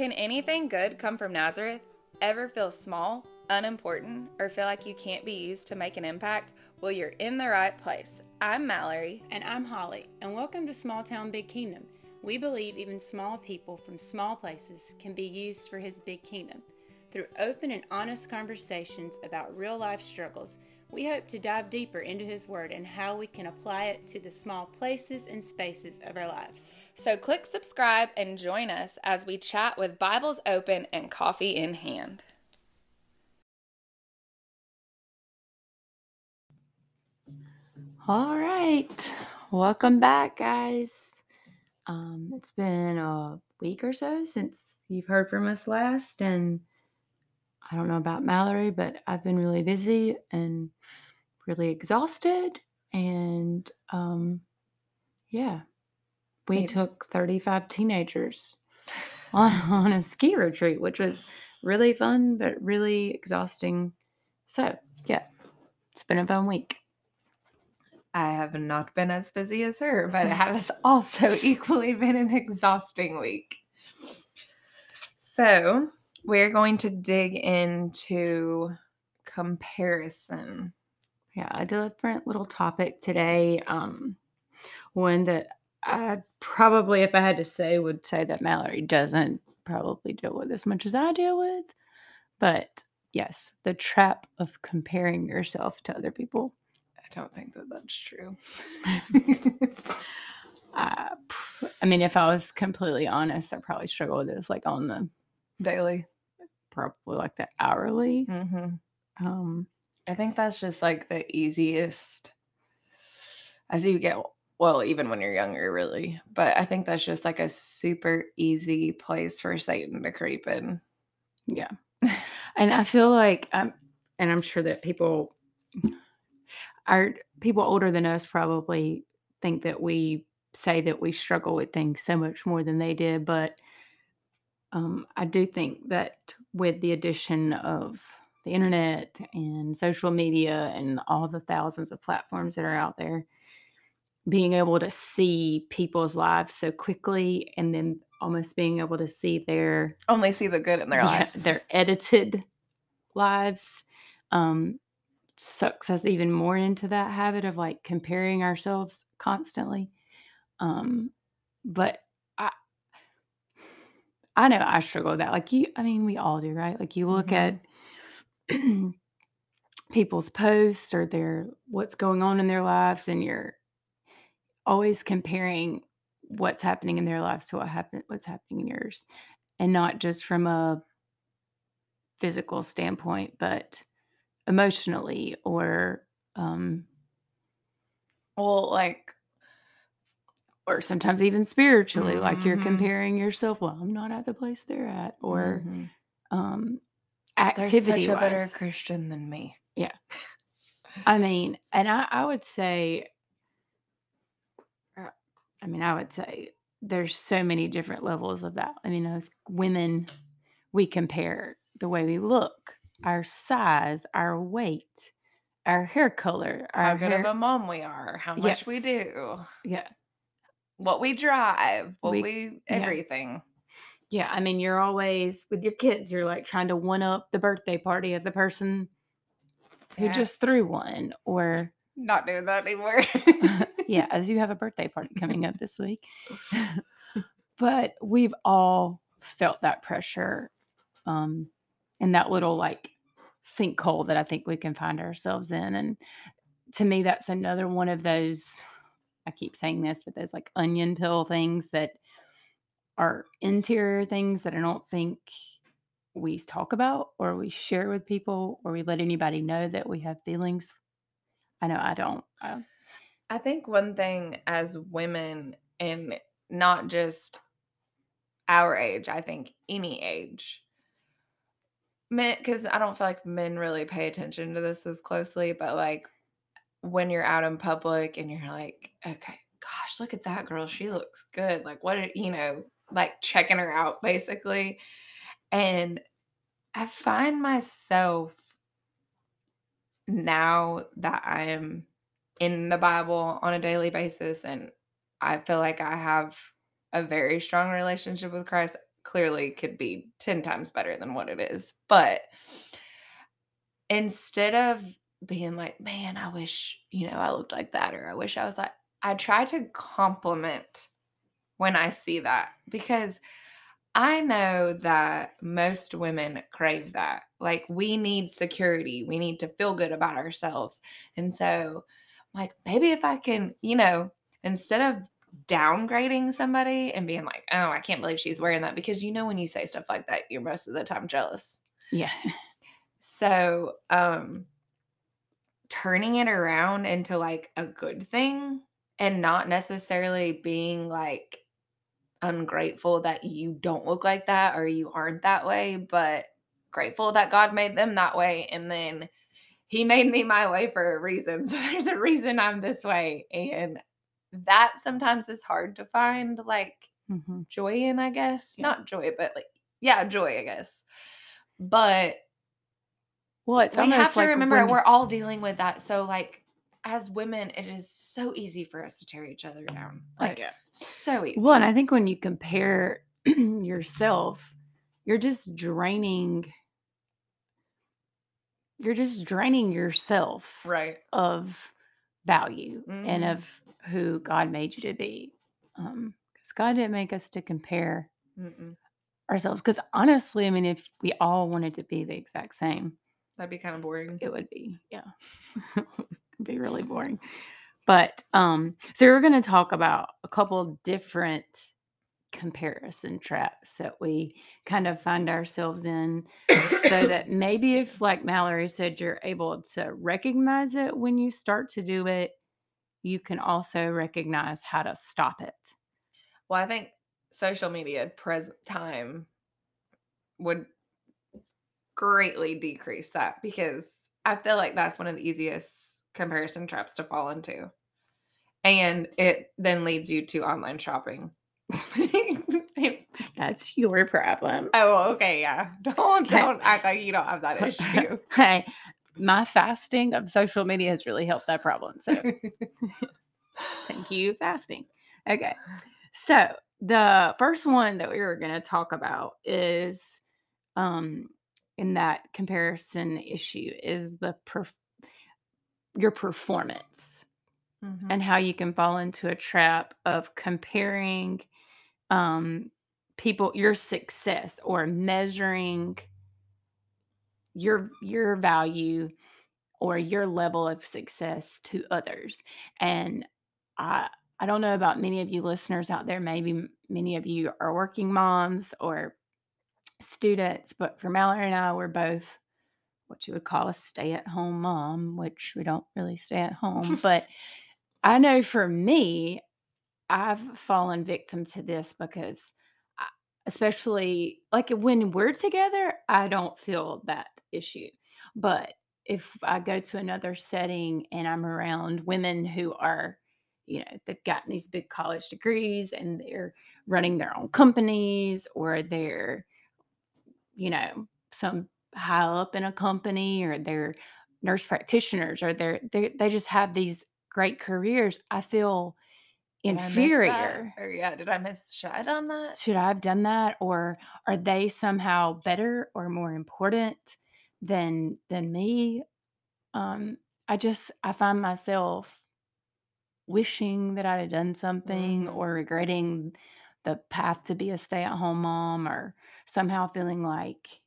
Can anything good come from Nazareth? Ever feel small, unimportant, or feel like you can't be used to make an impact? Well, you're in the right place. I'm Mallory. And I'm Holly, and welcome to Small Town Big Kingdom. We believe even small people from small places can be used for His big kingdom. Through open and honest conversations about real life struggles, we hope to dive deeper into His Word and how we can apply it to the small places and spaces of our lives. So click subscribe and join us as we chat with Bibles open and coffee in hand. All right. Welcome back, guys. Um, it's been a week or so since you've heard from us last, and I don't know about Mallory, but I've been really busy and really exhausted. And um, yeah, we Maybe. took 35 teenagers on, on a ski retreat, which was really fun, but really exhausting. So, yeah, it's been a fun week. I have not been as busy as her, but it has also equally been an exhausting week. So, we're going to dig into comparison. Yeah, a different little topic today. Um, one that I probably, if I had to say, would say that Mallory doesn't probably deal with as much as I deal with. But yes, the trap of comparing yourself to other people. I don't think that that's true. Uh, I mean, if I was completely honest, I probably struggle with this like on the Daily. probably like the hourly. Mm-hmm. Um, I think that's just like the easiest as you get well, even when you're younger, really. But I think that's just like a super easy place for Satan to creep in. Yeah. and I feel like um and I'm sure that people are people older than us probably think that we say that we struggle with things so much more than they did, but um, I do think that with the addition of the internet and social media and all the thousands of platforms that are out there, being able to see people's lives so quickly and then almost being able to see their Only see the good in their yeah, lives. their edited lives um, sucks us even more into that habit of like comparing ourselves constantly. Um, but I, I know I struggle with that. Like you, I mean, we all do, right? Like you look Mhm. at people's posts or their what's going on in their lives, and you're always comparing what's happening in their lives to what happened, what's happening in yours, and not just from a physical standpoint, but emotionally or um, well, like or sometimes even spiritually. Like you're Mhm. comparing yourself. Well, I'm not at the place they're at, or mhm. um, they're activity. such a better Christian than me. Yeah I mean, and I, I would say, I mean, I would say there's so many different levels of that. I mean, as women, we compare the way we look, our size, our weight, our hair color, our How good hair. of a mom we are, how much we do, yeah, what we drive, what We- we, yeah. everything. yeah. I mean, you're always with your kids. You're like trying to one up the birthday party of the person who Yeah. just threw one, or Not doing that anymore. yeah, as you have a birthday party coming up this week. but we've all felt that pressure um in that little like sinkhole that I think we can find ourselves in. And to me, that's another one of those I keep saying this, but those like onion pill things that are interior things that I don't think we talk about or we share with people or we let anybody know that we have feelings. I know I don't. I, I think one thing as women, and not just our age, I think any age, men, because I don't feel like men really pay attention to this as closely, but like when you're out in public and you're like, okay, gosh, look at that girl. She looks good. Like, what, you know, like checking her out basically. And I find myself now that I am in the Bible on a daily basis and I feel like I have a very strong relationship with Christ clearly could be 10 times better than what it is. But instead of being like, man, I wish, you know, I looked like that, or I wish I was like, I try to compliment when I see that because I know that most women crave that. Like, we need security, we need to feel good about ourselves. And so, like, maybe if I can, you know, instead of downgrading somebody and being like, oh, I can't believe she's wearing that, because you know, when you say stuff like that, you're most of the time jealous. Yeah. So, um, turning it around into like a good thing and not necessarily being like ungrateful that you don't look like that or you aren't that way, but grateful that God made them that way. And then He made me my way for a reason. So there's a reason I'm this way. And that sometimes is hard to find like Mhm. joy in, I guess. Yeah. Not joy, but like, yeah, joy, I guess. But Well, it's we have to like remember when- we're all dealing with that. So, like, as women, it is so easy for us to tear each other down. Like, so easy. Well, and I think when you compare yourself, you're just draining. You're just draining yourself right. of value and Mhm. of who God made you to be. Because God didn't make us to compare Mm-mm. ourselves. Because honestly, I mean, if we all wanted to be the exact same, That'd be kind of boring. it would be, yeah, It'd be really boring. But um, so we're going to talk about a couple different comparison traps that we kind of find ourselves in so that maybe if like mallory said you're able to recognize it when you start to do it you can also recognize how to stop it Well, I think social media present time would greatly decrease that because I feel like that's one of the easiest comparison traps to fall into. And it then leads you to online shopping. that's your problem oh, okay, yeah. Don't don't act like you don't have that issue. hey my fasting of social media has really helped that problem so Thank you, fasting. Okay. So the first one that we were going to talk about is um in that comparison issue is the perf- your performance Mhm. and how you can fall into a trap of comparing um people your success or measuring your your value or your level of success to others. And i i don't know about many of you listeners out there maybe many of you are working moms or students but for mallory and i we're both what you would call a stay-at-home mom which we don't really stay at home but i know for me i've fallen victim to this because especially like when we're together i don't feel that issue but if i go to another setting and i'm around women who are you know they've gotten these big college degrees and they're running their own companies or they're you know some high up in a company or they're nurse practitioners or they're they they just have these great careers i feel Did I miss that? Inferior Or yeah, did I miss shit on that? should I have done that or are they somehow better or more important than than me um I just I find myself wishing that I'd have done something Mhm. or regretting the path to be a stay-at-home mom or somehow feeling like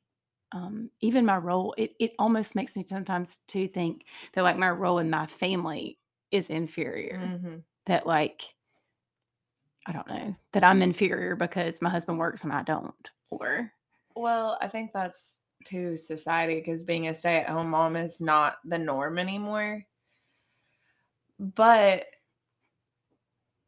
um even my role it it almost makes me sometimes to think that like my role in my family is inferior Mhm. that like I don't know that I'm inferior because my husband works and I don't or Well, I think that's to society because being a stay at home mom is not the norm anymore. But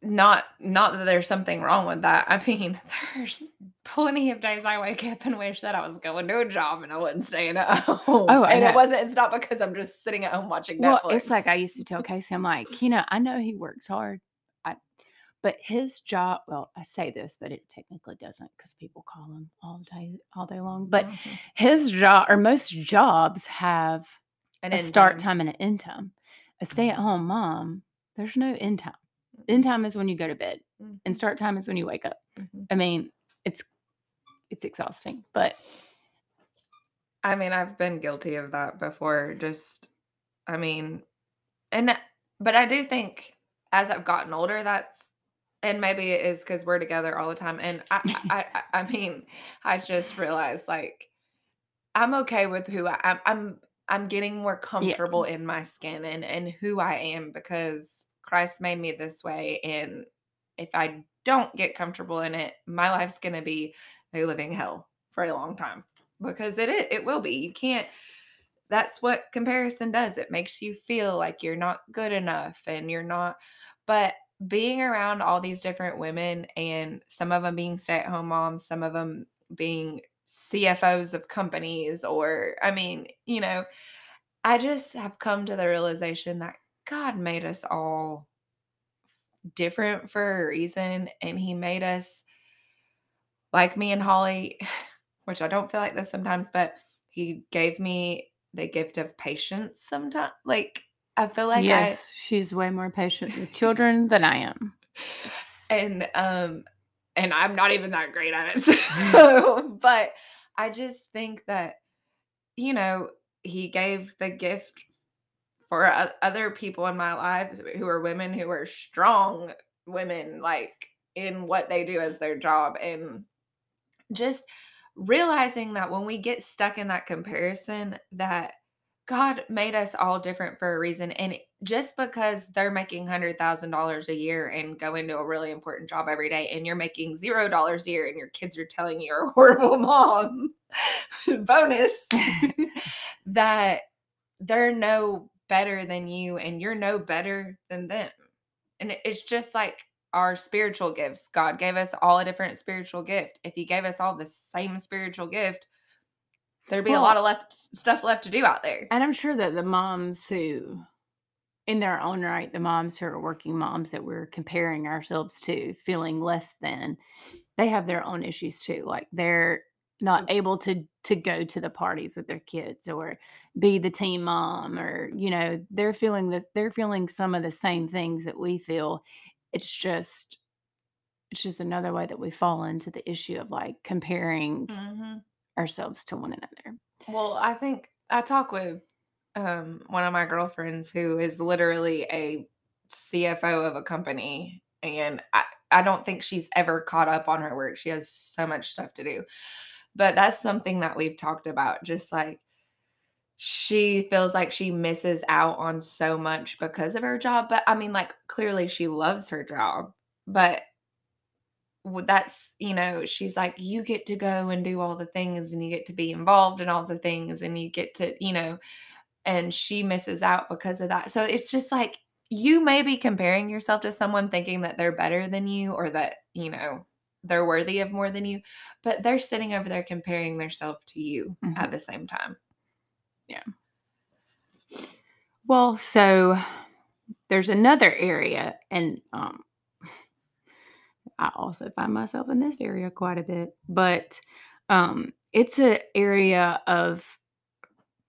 not not that there's something wrong with that. I mean, there's plenty of days I wake up and wish that I was going to a job and I wasn't staying at home. Oh, and it wasn't. It's not because I'm just sitting at home watching well it's like I used to tell Casey I'm like you know I know he works hard but his job well I say this but it technically doesn't because people call him all day all day long but Mhm. his job or most jobs have an a start time and an end time a stay-at-home mom there's no end time end time is when you go to bed Mhm. and start time is when you wake up Mhm. I mean, it's it's exhausting. But I mean, I've been guilty of that before. Just, I mean, and but I do think as I've gotten older, that's and maybe it is because we're together all the time. And I, I, I, I mean, I just realized like I'm okay with who I, am. I'm, I'm getting more comfortable yeah. in my skin and and who I am because Christ made me this way. And if I don't get comfortable in it, my life's gonna be a living hell for a long time because it is. It will be. You can't. That's what comparison does. It makes you feel like you're not good enough and you're not. But being around all these different women and some of them being stay at home moms, some of them being CFOs of companies, or I mean, you know, I just have come to the realization that God made us all different for a reason, and He made us like me and Holly, which I don't feel like this sometimes, but He gave me the gift of patience sometimes. Like, I feel like yes, I, she's way more patient with children than I am. And um and I'm not even that great at it. So, but I just think that you know, he gave the gift for other people in my life who are women who are strong women like in what they do as their job and just realizing that when we get stuck in that comparison that God made us all different for a reason. And just because they're making $100,000 a year and go into a really important job every day, and you're making $0 a year, and your kids are telling you you're a horrible mom, bonus, that they're no better than you, and you're no better than them. And it's just like our spiritual gifts. God gave us all a different spiritual gift. If He gave us all the same spiritual gift, there'd be well, a lot of left stuff left to do out there. And I'm sure that the moms who, in their own right, the moms who are working moms that we're comparing ourselves to, feeling less than, they have their own issues too. Like they're not mm. able to to go to the parties with their kids or be the team mom or you know they're feeling that they're feeling some of the same things that we feel it's just it's just another way that we fall into the issue of like comparing mm-hmm ourselves to one another. Well, I think I talk with um, one of my girlfriends who is literally a CFO of a company, and I, I don't think she's ever caught up on her work. She has so much stuff to do. But that's something that we've talked about, just like she feels like she misses out on so much because of her job. But I mean, like, clearly she loves her job, but that's you know she's like you get to go and do all the things and you get to be involved in all the things and you get to you know and she misses out because of that. So it's just like you may be comparing yourself to someone thinking that they're better than you or that you know they're worthy of more than you but they're sitting over there comparing themselves to you mm-hmm. at the same time. Yeah. Well so there's another area and um I also find myself in this area quite a bit, but um, it's an area of,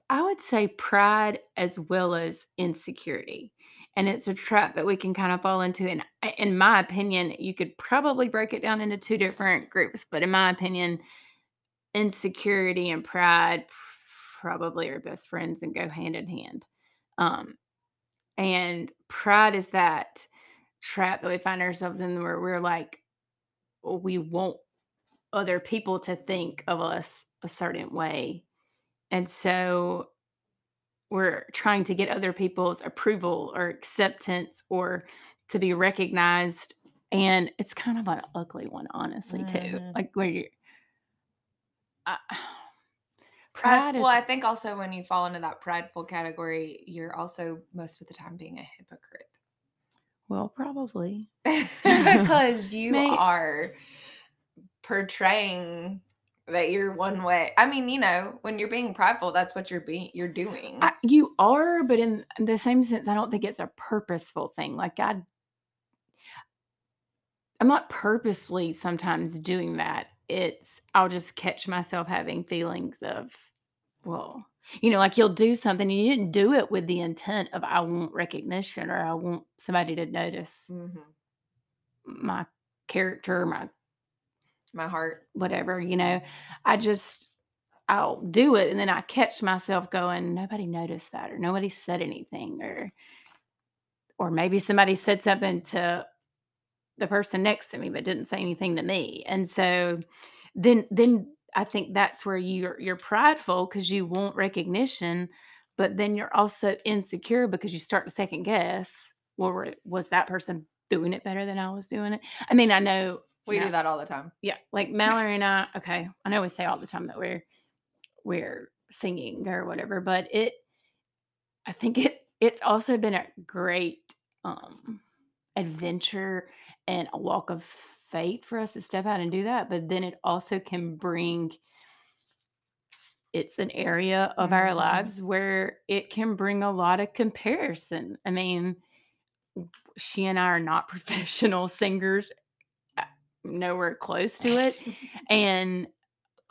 I would say, pride as well as insecurity. And it's a trap that we can kind of fall into. And in my opinion, you could probably break it down into two different groups. But in my opinion, insecurity and pride probably are best friends and go hand in hand. Um, and pride is that trap that we find ourselves in where we're like we want other people to think of us a certain way and so we're trying to get other people's approval or acceptance or to be recognized and it's kind of an ugly one honestly too mm-hmm. like where you uh, pride I, well is, i think also when you fall into that prideful category you're also most of the time being a hypocrite well, probably. because you are portraying that you're one way. I mean, you know, when you're being prideful, that's what you're being you're doing. I, you are, but in the same sense, I don't think it's a purposeful thing. Like God I'm not purposefully sometimes doing that. It's I'll just catch myself having feelings of, well, you know, like you'll do something and you didn't do it with the intent of I want recognition or I want somebody to notice mm-hmm. my character, my my heart. whatever, you know. I just I'll do it and then I catch myself going, nobody noticed that or nobody said anything or or maybe somebody said something to the person next to me but didn't say anything to me. And so then then I think that's where you're you're prideful because you want recognition, but then you're also insecure because you start to second guess, well, was that person doing it better than I was doing it? I mean, I know We you do that all the time. yeah, like Mallory and I, okay, I know we say all the time that we're we're singing or whatever, but it I think it it's also been a great um adventure and a walk of faith for us to step out and do that, but then it also can bring it's an area of our Mhm. lives where it can bring a lot of comparison. I mean, she and I are not professional singers, uh, nowhere close to it and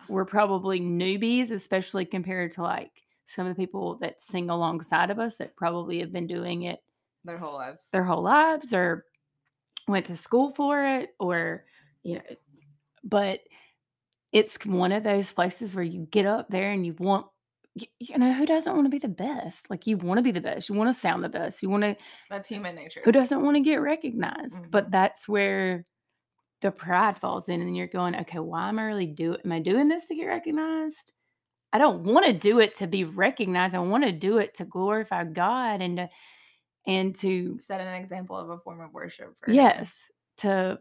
we're probably newbies, especially compared to like some of the people that sing alongside of us that probably have been doing it Their whole lives. their whole lives or went to school for it or you know but it's one of those places where you get up there and you want you know who doesn't want to be the best like you want to be the best you want to sound the best you want to That's human nature. who doesn't want to get recognized but Mhm. that's where the pride falls in and you're going okay why am i really doing am i doing this to get recognized i don't want to do it to be recognized i want to do it to glorify god and to and to Set an example of a form of worship for him. yes to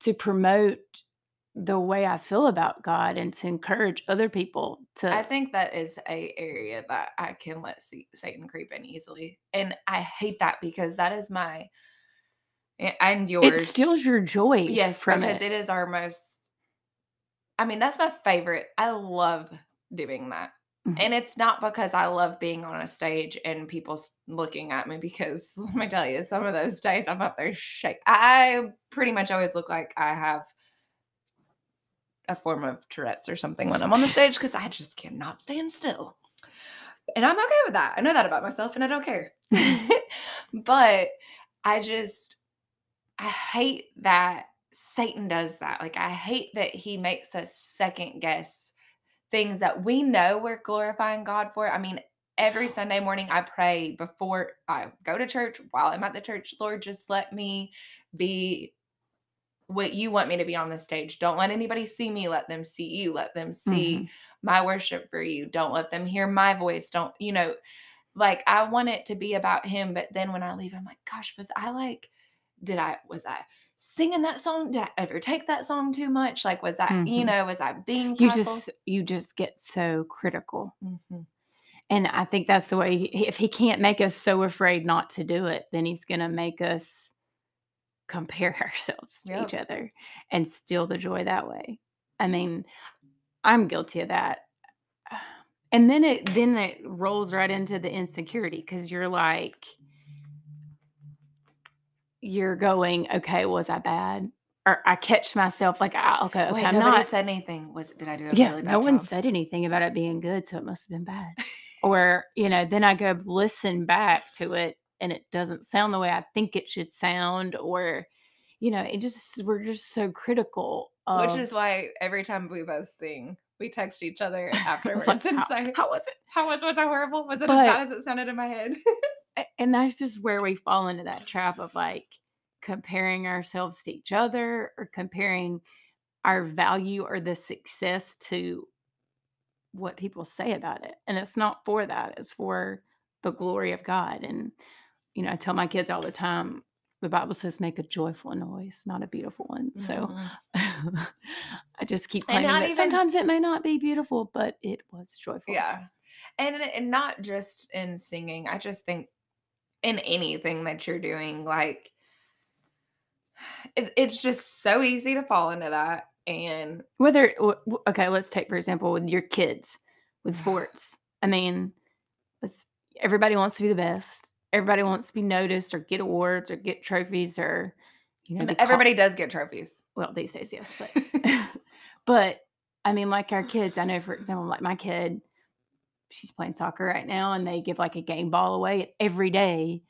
to promote the way i feel about god and to encourage other people to I think that is a area that I can let see, Satan creep in easily, and I hate that because that is my eh, and yours. it steals your joy yes, because it it is our most. I mean, that's my favorite. I love doing that, Mhm. and it's not because I love being on a stage and people looking at me. Because let me tell you, some of those days I'm up there shake. I pretty much always look like I have a form of Tourette's or something when I'm on the stage because I just cannot stand still. And I'm okay with that. I know that about myself and I don't care. but I just, I hate that Satan does that. Like, I hate that he makes us second guess things that we know we're glorifying God for. I mean, every Sunday morning I pray before I go to church, while I'm at the church, Lord, just let me be what you want me to be on the stage. Don't let anybody see me. Let them see you. Let them see Mhm. my worship for you. Don't let them hear my voice. Don't, you know, like I want it to be about him. But then when I leave, I'm like, gosh, was I like, did I, was I singing that song? Did I ever take that song too much? Like, was I, you Mhm. know, was I being you just you just get so critical Mhm. And I think that's the way, he, if he can't make us so afraid not to do it, then he's going to make us compare ourselves to each other and steal the joy that way. I mean, I'm guilty of that. And then it then it rolls right into the insecurity because you're like, you're going, okay, was I bad? Or I catch myself like, ah, okay, okay, Wait, I'm nobody not. said anything. Was did I do a yeah, really bad no one job? said anything about it being good, so it must have been bad or you know then i go listen back to it and it doesn't sound the way i think it should sound or you know it just we're just so critical of, Which is why every time we both sing, we text each other I afterwards like, and how, say, how was it "How was was I horrible? Was it But- as bad as it sounded in my head?" And that's just where we fall into that trap of like comparing ourselves to each other or comparing our value or the success to what people say about it and it's not for that it's for the glory of god and you know i tell my kids all the time the bible says make a joyful noise not a beautiful one so Mhm. i just keep claiming that even- sometimes it may not be beautiful but it was joyful yeah, and and not just in singing. I just think in anything that you're doing, like it, it's just so easy to fall into that. And whether okay let's take for example with your kids with sports i mean everybody wants to be the best everybody wants to be noticed or get awards or get trophies or you know and be called- everybody does get trophies. well these days yes but but i mean like our kids i know for example like my kid she's playing soccer right now and they give like a game ball away every day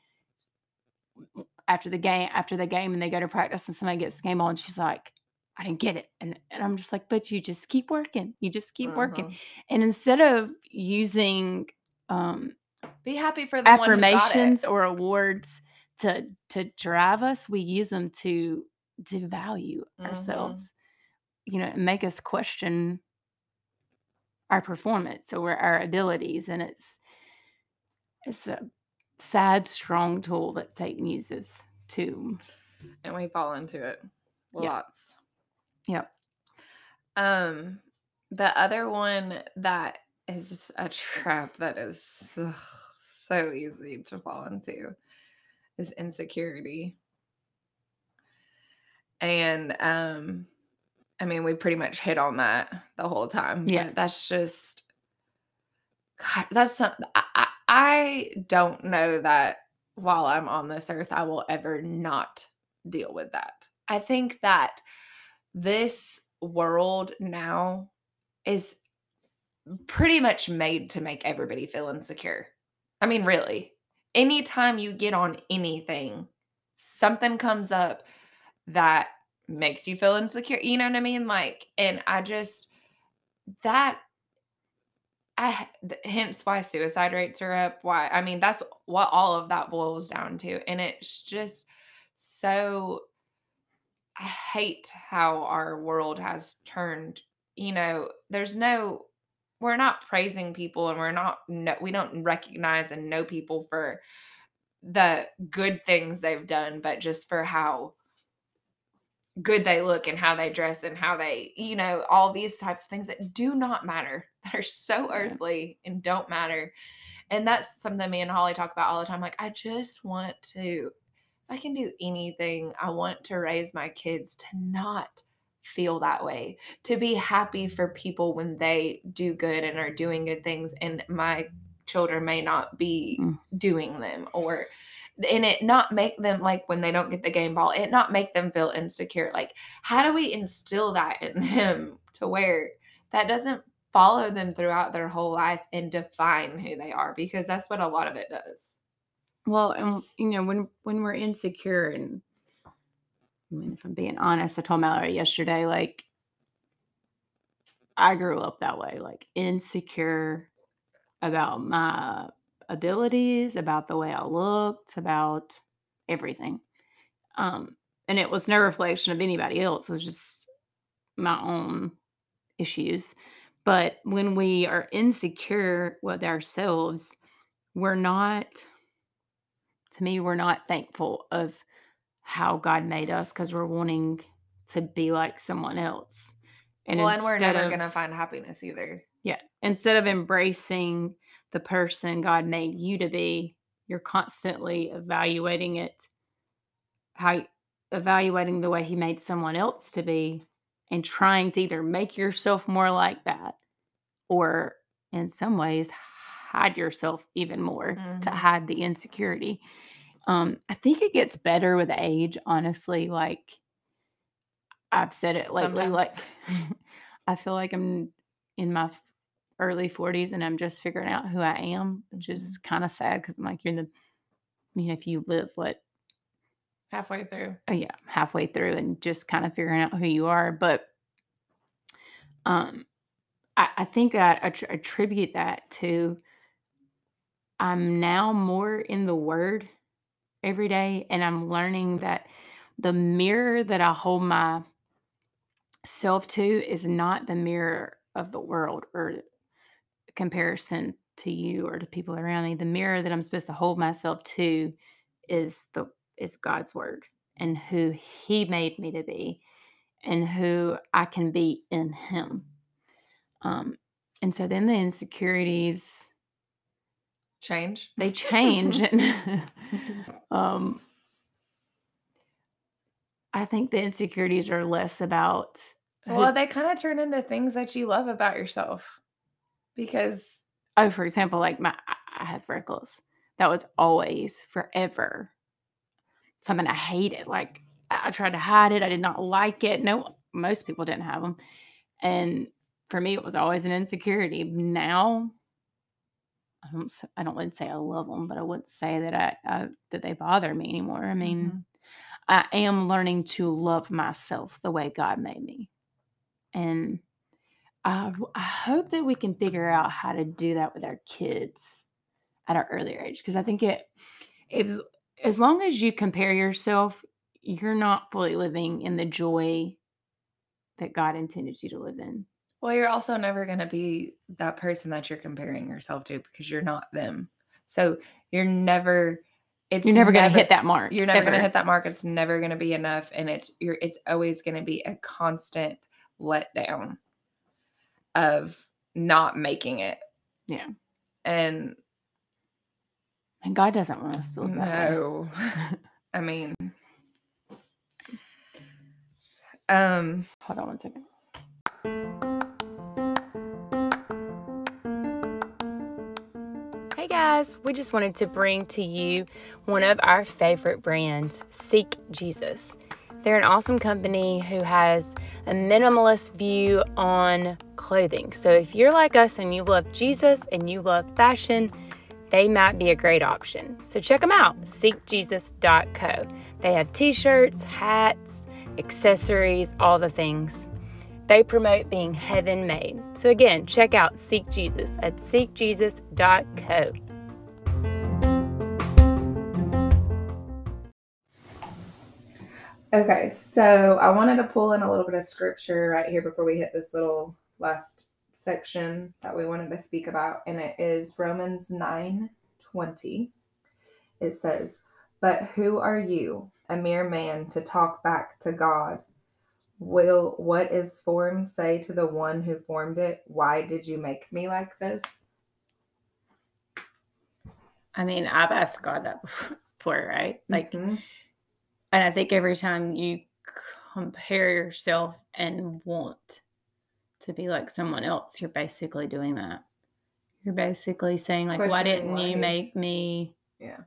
after the game after the game and they go to practice and somebody gets the game ball and she's like I didn't get it. And, and I'm just like, but you just keep working. You just keep working. Mhm. And instead of using um, Be happy for the one who got it. affirmations or awards to to drive us, we use them to to value Mhm. ourselves. You know, and make us question our performance or our abilities. And it's it's a sad, strong tool that Satan uses to and we fall into it lots. Yep. Um, the other one that is just a trap that is ugh, so easy to fall into is insecurity. And um, I mean, we pretty much hit on that the whole time. Yeah. that's just God, that's something I, I I don't know that while I'm on this earth, I will ever not deal with that. I think that this world now is pretty much made to make everybody feel insecure. I mean, really, anytime you get on anything, something comes up that makes you feel insecure. You know what I mean? Like, and I just, that, I, hence why suicide rates are up. Why, I mean, that's what all of that boils down to. And it's just so, I hate how our world has turned. You know, there's no, we're not praising people and we're not, no, we don't recognize and know people for the good things they've done, but just for how good they look and how they dress and how they, you know, all these types of things that do not matter, that are so earthly and don't matter. And that's something me and Holly talk about all the time. Like, I just want to, if I can do anything, I want to raise my kids to not feel that way, to be happy for people when they do good and are doing good things. And my children may not be Mm. doing them or and it not make them like when they don't get the game ball it not make them feel insecure like how do we instill that in them to where that doesn't follow them throughout their whole life and define who they are? Because that's what a lot of it does. Well, and you know, when when we're insecure and I mean, if I'm being honest, I told Mallory yesterday, like I grew up that way, like insecure about my abilities, about the way I looked, about everything. Um, and it was no reflection of anybody else. It was just my own issues. But when we are insecure with ourselves, we're not to me, we're not thankful of how God made us because we're wanting to be like someone else. well and we're never going to find happiness either yeah, instead of embracing the person God made you to be, you're constantly evaluating it, how evaluating the way He made someone else to be, and trying to either make yourself more like that, or in some ways hide yourself even more to Mhm. hide the insecurity. Um, I think it gets better with age, honestly. Like I've said it lately, Sometimes. like I feel like I'm in my early 40s and I'm just figuring out who I am, which is kind of sad because I'm like, you're in the, I mean, if you live what, halfway through oh yeah, halfway through and just kind of figuring out who you are. But um, I, I think I attr- attribute that to I'm now more in the word every day and I'm learning that the mirror that I hold my self to is not the mirror of the world or comparison to you or to people around me. The mirror that I'm supposed to hold myself to is the is God's word and who he made me to be and who I can be in him. Um and so then the insecurities change they change and um I think the insecurities are less about who- well they kind of turn into things that you love about yourself because oh, for example, like my I- have freckles. That was always forever something I hated. Like I tried to hide it. I did not like it. No, most people didn't have them, and for me, it was always an insecurity. Now, I don't. I don't wouldn't say I love them, but I wouldn't say that I, I that they bother me anymore. I mean, Mhm. I am learning to love myself the way God made me. And I, I hope that we can figure out how to do that with our kids at our earlier age because I think it it's as long as you compare yourself, you're not fully living in the joy that God intended you to live in. Well, you're also never going to be that person that you're comparing yourself to because you're not them. So you're never it's You're never, going to hit that mark. you're never going to hit that mark. It's never going to be enough and it's you're it's always going to be a constant letdown of not making it. Yeah. And And God doesn't want us to live that way. no. I mean um Hold on one second. Hey guys, we just wanted to bring to you one of our favorite brands, Seek Jesus. They're an awesome company who has a minimalist view on clothing. So if you're like us and you love Jesus and you love fashion, they might be a great option. So check them out, seekjesus.co. They have t shirts, hats, accessories, all the things. They promote being heaven made. So again, check out Seek Jesus at seekjesus.co. Okay, so I wanted to pull in a little bit of scripture right here before we hit this little last section that we wanted to speak about, and it is Romans 9 20. It says, But who are you, a mere man, to talk back to God? Will what is formed say to the one who formed it, Why did you make me like this? I mean, I've asked God that before, right? Like, Mhm. And I think every time you compare yourself and want to be like someone else, you're basically doing that. You're basically saying, like, why didn't why you he- make me Yeah.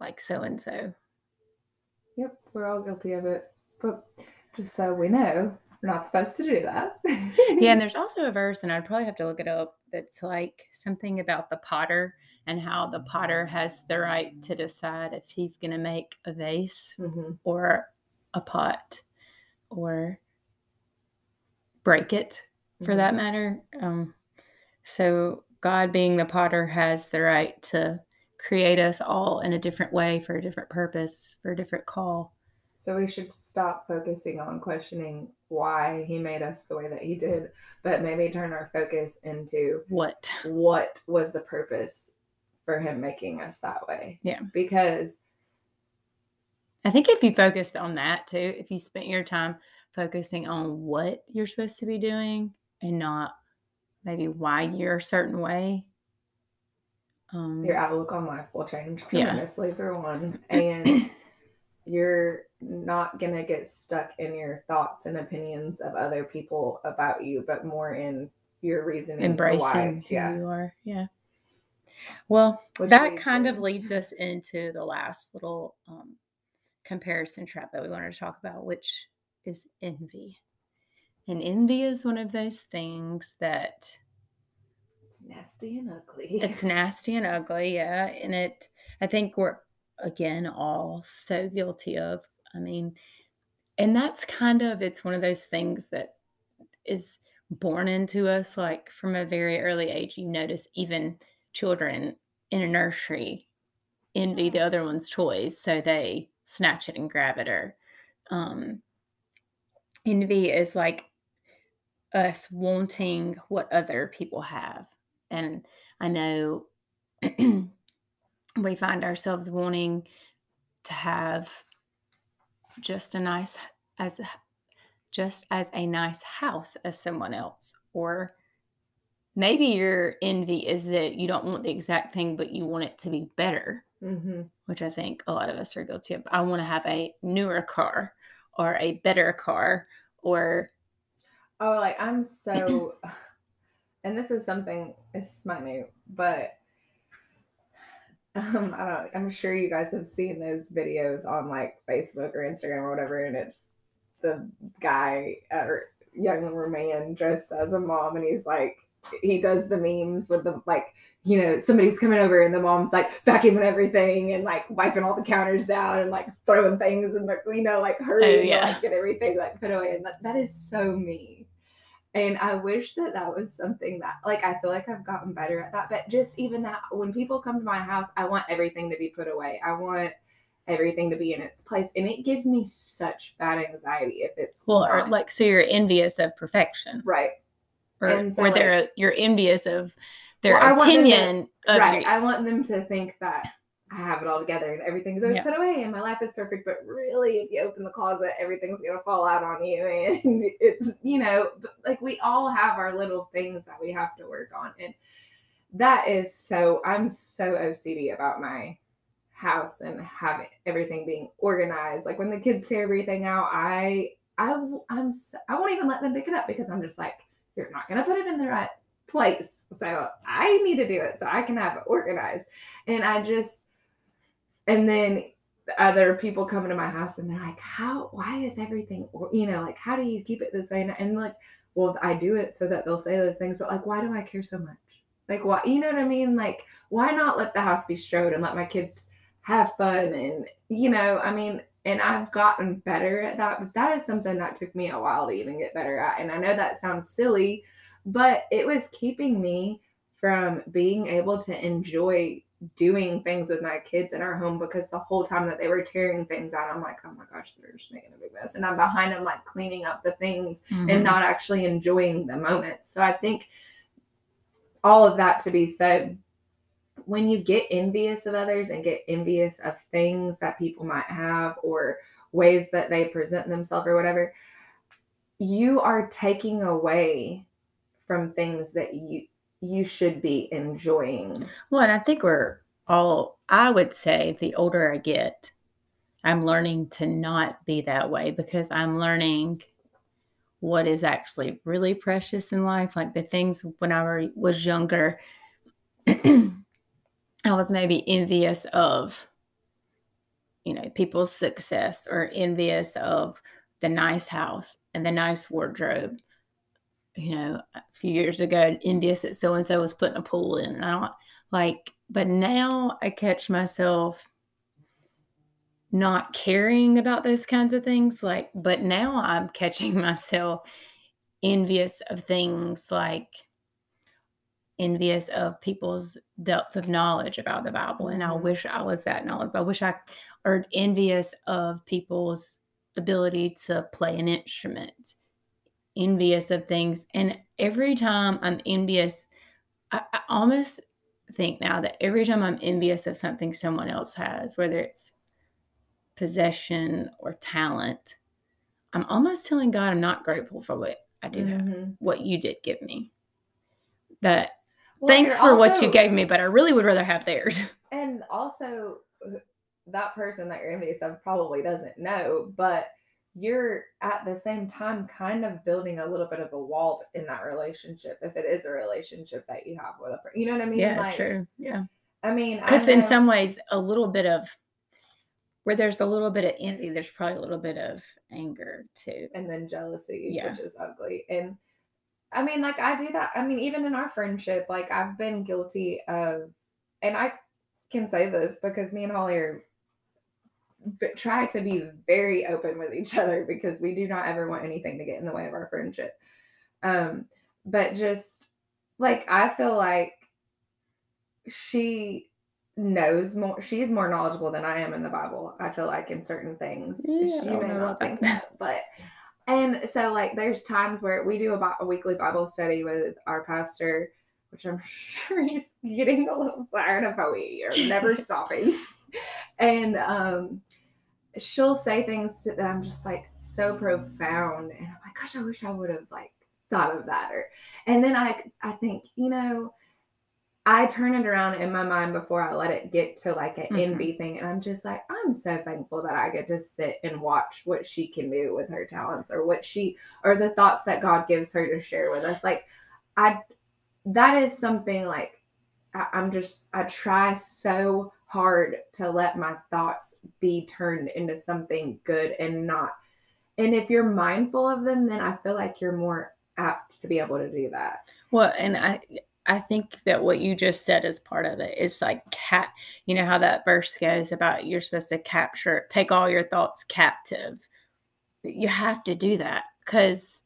like so and so? Yep, we're all guilty of it. But just so we know, we're not supposed to do that. Yeah, and there's also a verse, and I'd probably have to look it up, that's like something about the potter and how the potter has the right to decide if he's going to make a vase hmm or a pot or break it for that matter. Um, so, God, being the potter, has the right to create us all in a different way for a different purpose, for a different call. So we should stop focusing on questioning why he made us the way that he did, but maybe turn our focus into What? what was the purpose for him making us that way. Yeah. Because I think if you focused on that too, if you spent your time focusing on what you're supposed to be doing and not maybe why you're a certain way, um, your outlook on life will change Yeah. tremendously for one. And you're not gonna get stuck in your thoughts and opinions of other people about you, but more in your reasoning. to why. who Yeah. you are. Yeah. Well, Which that kind of leads us into the last little um, comparison trap that we wanted to talk about, which is envy. And envy is one of those things that It's nasty and ugly. it's nasty and ugly, yeah. And it, I think we're again all so guilty of. I mean, and that's kind of it's one of those things that is born into us, like from a very early age. You notice even children in a nursery envy the other one's toys, so they snatch it and grab it. Or um, envy is like us wanting what other people have, and I know we find ourselves wanting to have just a nice as just as a nice house as someone else or maybe your envy is that you don't want the exact thing but you want it to be better hmm which i think a lot of us are guilty of i want to have a newer car or a better car or Oh, like I'm so, and this is something. It's minute, but um, I don't. I'm sure you guys have seen those videos on like Facebook or Instagram or whatever, and it's the guy or young man dressed as a mom, and he's like he does the memes with the like you know, somebody's coming over and the mom's like vacuuming everything and like wiping all the counters down and like throwing things and like you know, like hurrying Oh, yeah. like get everything like put away. And that, that is so me. And I wish that that was something that like I feel like I've gotten better at that. But just even that when people come to my house, I want everything to be put away. I want everything to be in its place, and it gives me such bad anxiety if it's Well, or like, so you're envious of perfection, right. Or, And so, or they're you're envious of their Well, I to- opinion of right. your- I want them to think that I have it all together and everything's always Yeah. put away and my life is perfect. But really, if you open the closet, everything's gonna fall out on you, and it's you know, like we all have our little things that we have to work on, and that is so. I'm so OCD about my house and having everything being organized. Like when the kids tear everything out, i i'm so, I won't even let them pick it up because I'm just like you're not gonna put it in the right place. So I need to do it so I can have it organized. And I just, and then other people come into my house and they're like, how, why is everything, you know, like, how do you keep it this way? And, and like, well, I do it so that they'll say those things, but like, why do I care so much? Like, why, you know what I mean? Like, why not let the house be strode and let my kids have fun? And, you know, I mean, and I've gotten better at that, but that is something that took me a while to even get better at. And I know that sounds silly, but it was keeping me from being able to enjoy doing things with my kids in our home because the whole time that they were tearing things out, I'm like, oh my gosh, they're just making a big mess. And I'm behind them, like cleaning up the things Mhm. and not actually enjoying the moment. So I think all of that to be said, when you get envious of others and get envious of things that people might have or ways that they present themselves or whatever, you are taking away from things that you you should be enjoying. Well, and I think we're all, I would say the older I get, I'm learning to not be that way because I'm learning what is actually really precious in life. Like the things when I was younger, I was maybe envious of, you know, people's success or envious of the nice house and the nice wardrobe you know, a few years ago, envious that so and so was putting a pool in. And I don't like, but now I catch myself not caring about those kinds of things. Like, but now I'm catching myself envious of things like envious of people's depth of knowledge about the Bible. And I Mhm. wish I was that knowledge. I wish I, or envious of people's ability to play an instrument envious of things. And every time I'm envious, I, I almost think now that every time I'm envious of something someone else has, whether it's possession or talent, I'm almost telling God I'm not grateful for what I do have, Mhm. what you did give me. That Well, thanks for what you gave me, but I really would rather have theirs. And also, uh, that person that you're envious of probably doesn't know, but you're at the same time kind of building a little bit of a wall in that relationship if it is a relationship that you have with a person. You know what I mean? yeah, Like, true. Yeah. I mean, Because in some ways, a little bit of where there's a little bit of envy, there's probably a little bit of anger too. and then jealousy, Yeah. which is ugly. And I mean, like I do that. I mean, even in our friendship, like I've been guilty of, and I can say this because me and Holly are try to be very open with each other because we do not ever want anything to get in the way of our friendship. Um, but just like I feel like she knows more she's more knowledgeable than I am in the Bible. I feel like in certain things. Yeah, I may not think that, but and so like there's times where we do a, a weekly Bible study with our pastor, which I'm sure he's getting a little tired of how we are never stopping. And um she'll say things to, that I'm just like so profound and I'm like, gosh, I wish I would have like thought of that or and then I I think, you know, I turn it around in my mind before I let it get to like an Mhm. envy thing. And I'm just like, I'm so thankful that I get to sit and watch what she can do with her talents or what she or the thoughts that God gives her to share with us. Like, I that is something like I, I'm just I try so hard to let my thoughts be turned into something good and not and if you're mindful of them then I feel like you're more apt to be able to do that. Well, and I I think that what you just said is part of it. It's like cat, you know how that verse goes about you're supposed to capture, take all your thoughts captive. You have to do that because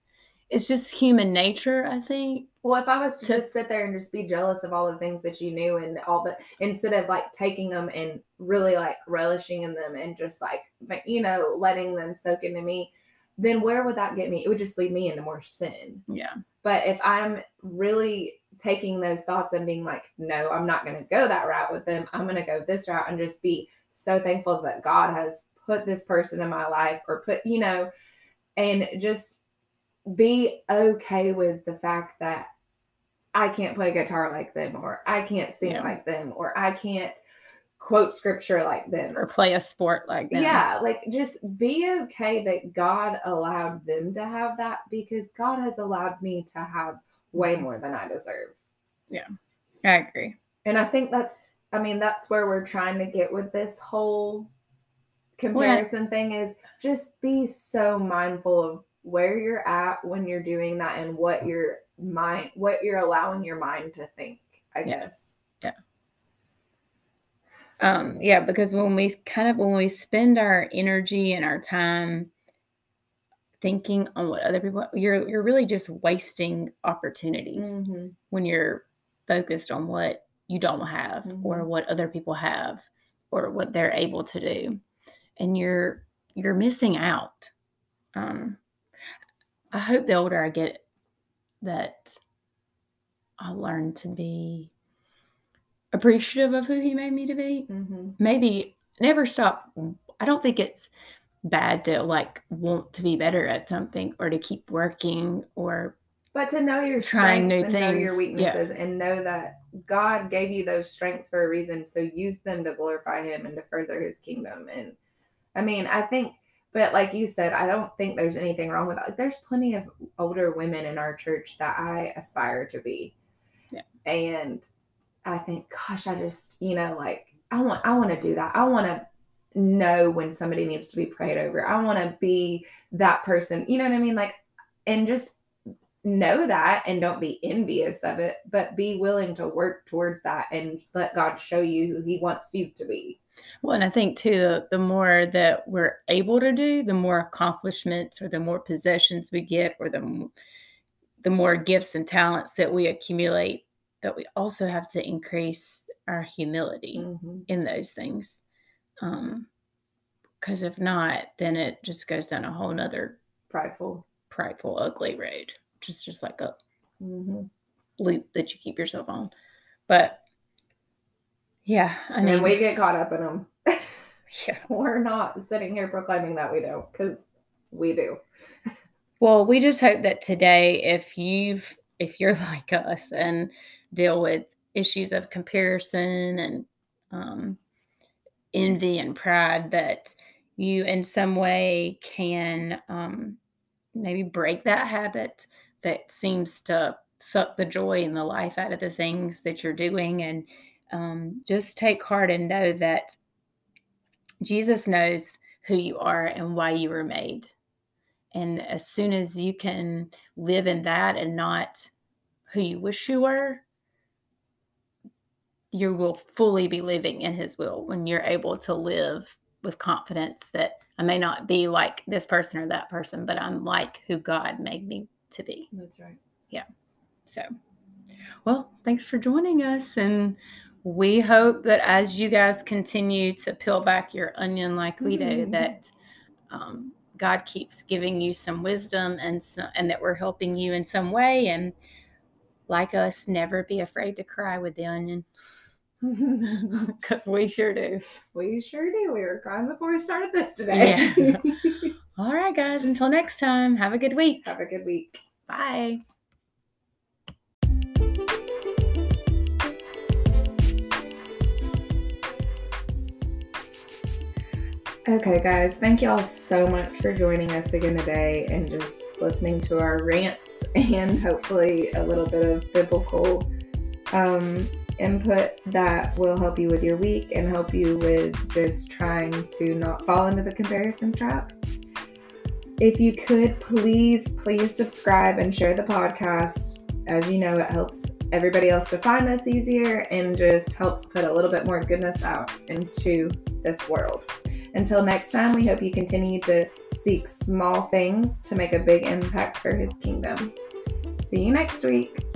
it's just human nature, I think. Well, if I was to To- just sit there and just be jealous of all the things that you knew and all the instead of like taking them and really like relishing in them and just like you know letting them soak into me, then where would that get me? It would just lead me into more sin. Yeah. But if I'm really taking those thoughts and being like, no, I'm not going to go that route with them. I'm going to go this route and just be so thankful that God has put this person in my life or put, you know, and just be okay with the fact that I can't play guitar like them or I can't sing Yeah. like them or I can't quote scripture like them Or play a sport like them. yeah, like just be okay that God allowed them to have that because God has allowed me to have way more than I deserve. Yeah, I agree. And I think that's, I mean, that's where we're trying to get with this whole comparison thing is just be so mindful of where you're at when you're doing that and what your mind, what you're allowing your mind to think, I Yeah. guess. Yeah. Um, yeah, because when we kind of when we spend our energy and our time thinking on what other people you're you're really just wasting opportunities Mm-hmm. when you're focused on what you don't have or Mhm. what other people have or what they're able to do and you're you're missing out um i hope the older i get that i'll learn to be appreciative of who he made me to be Mm-hmm. maybe never stop i don't think it's bad to like want to be better at something or to keep working or But to know your Trying new strengths and know your things, yeah. weaknesses and know that God gave you those strengths for a reason. So use them to glorify Him and to further His kingdom. And I mean, I think, but like you said, I don't think there's anything wrong with that. There's plenty of older women in our church that I aspire to be. Yeah. And I think, gosh, I just, you know, like I want, I want to do that. I want to know when somebody needs to be prayed over. I want to be that person. You know what I mean? Like, and just know that and don't be envious of it, but be willing to work towards that and let God show you who He wants you to be. Well, and I think too, the, the more that we're able to do, the more accomplishments or the more possessions we get, or the the more gifts and talents that we accumulate. That we also have to increase our humility mm-hmm. in those things, because if not, then it just goes down a whole nother Prideful. prideful, ugly road, which is just like a Mm-hmm. loop that you keep yourself on. But yeah, I mean, mean, we get caught up in them. yeah. We're not sitting here proclaiming that we don't, because we do. Well, we just hope that today, if you've if you're like us and deal with issues of comparison and um, envy and pride, that you in some way can um, maybe break that habit that seems to suck the joy and the life out of the things that you're doing, and um, just take heart and know that Jesus knows who you are and why you were made. And as soon as you can live in that and not who you wish you were, you will fully be living in his will when you're able to live with confidence that I may not be like this person or that person, but I'm like who God made me to be. That's right. Yeah. So, well, thanks for joining us. And we hope that as you guys continue to peel back your onion like we do, Mhm. that um, God keeps giving you some wisdom and so, and that we're helping you in some way. And like us, never be afraid to cry with the onion because we sure do. we sure do. We were crying before we started this today. All right, guys. Until next time, have a good week. Have a good week. Bye. Okay, guys, thank you all so much for joining us again today and just listening to our rants and hopefully a little bit of biblical um, input that will help you with your week and help you with just trying to not fall into the comparison trap. If you could please, please subscribe and share the podcast. As you know, it helps everybody else to find us easier and just helps put a little bit more goodness out into this world. Until next time, we hope you continue to seek small things to make a big impact for his kingdom. See you next week.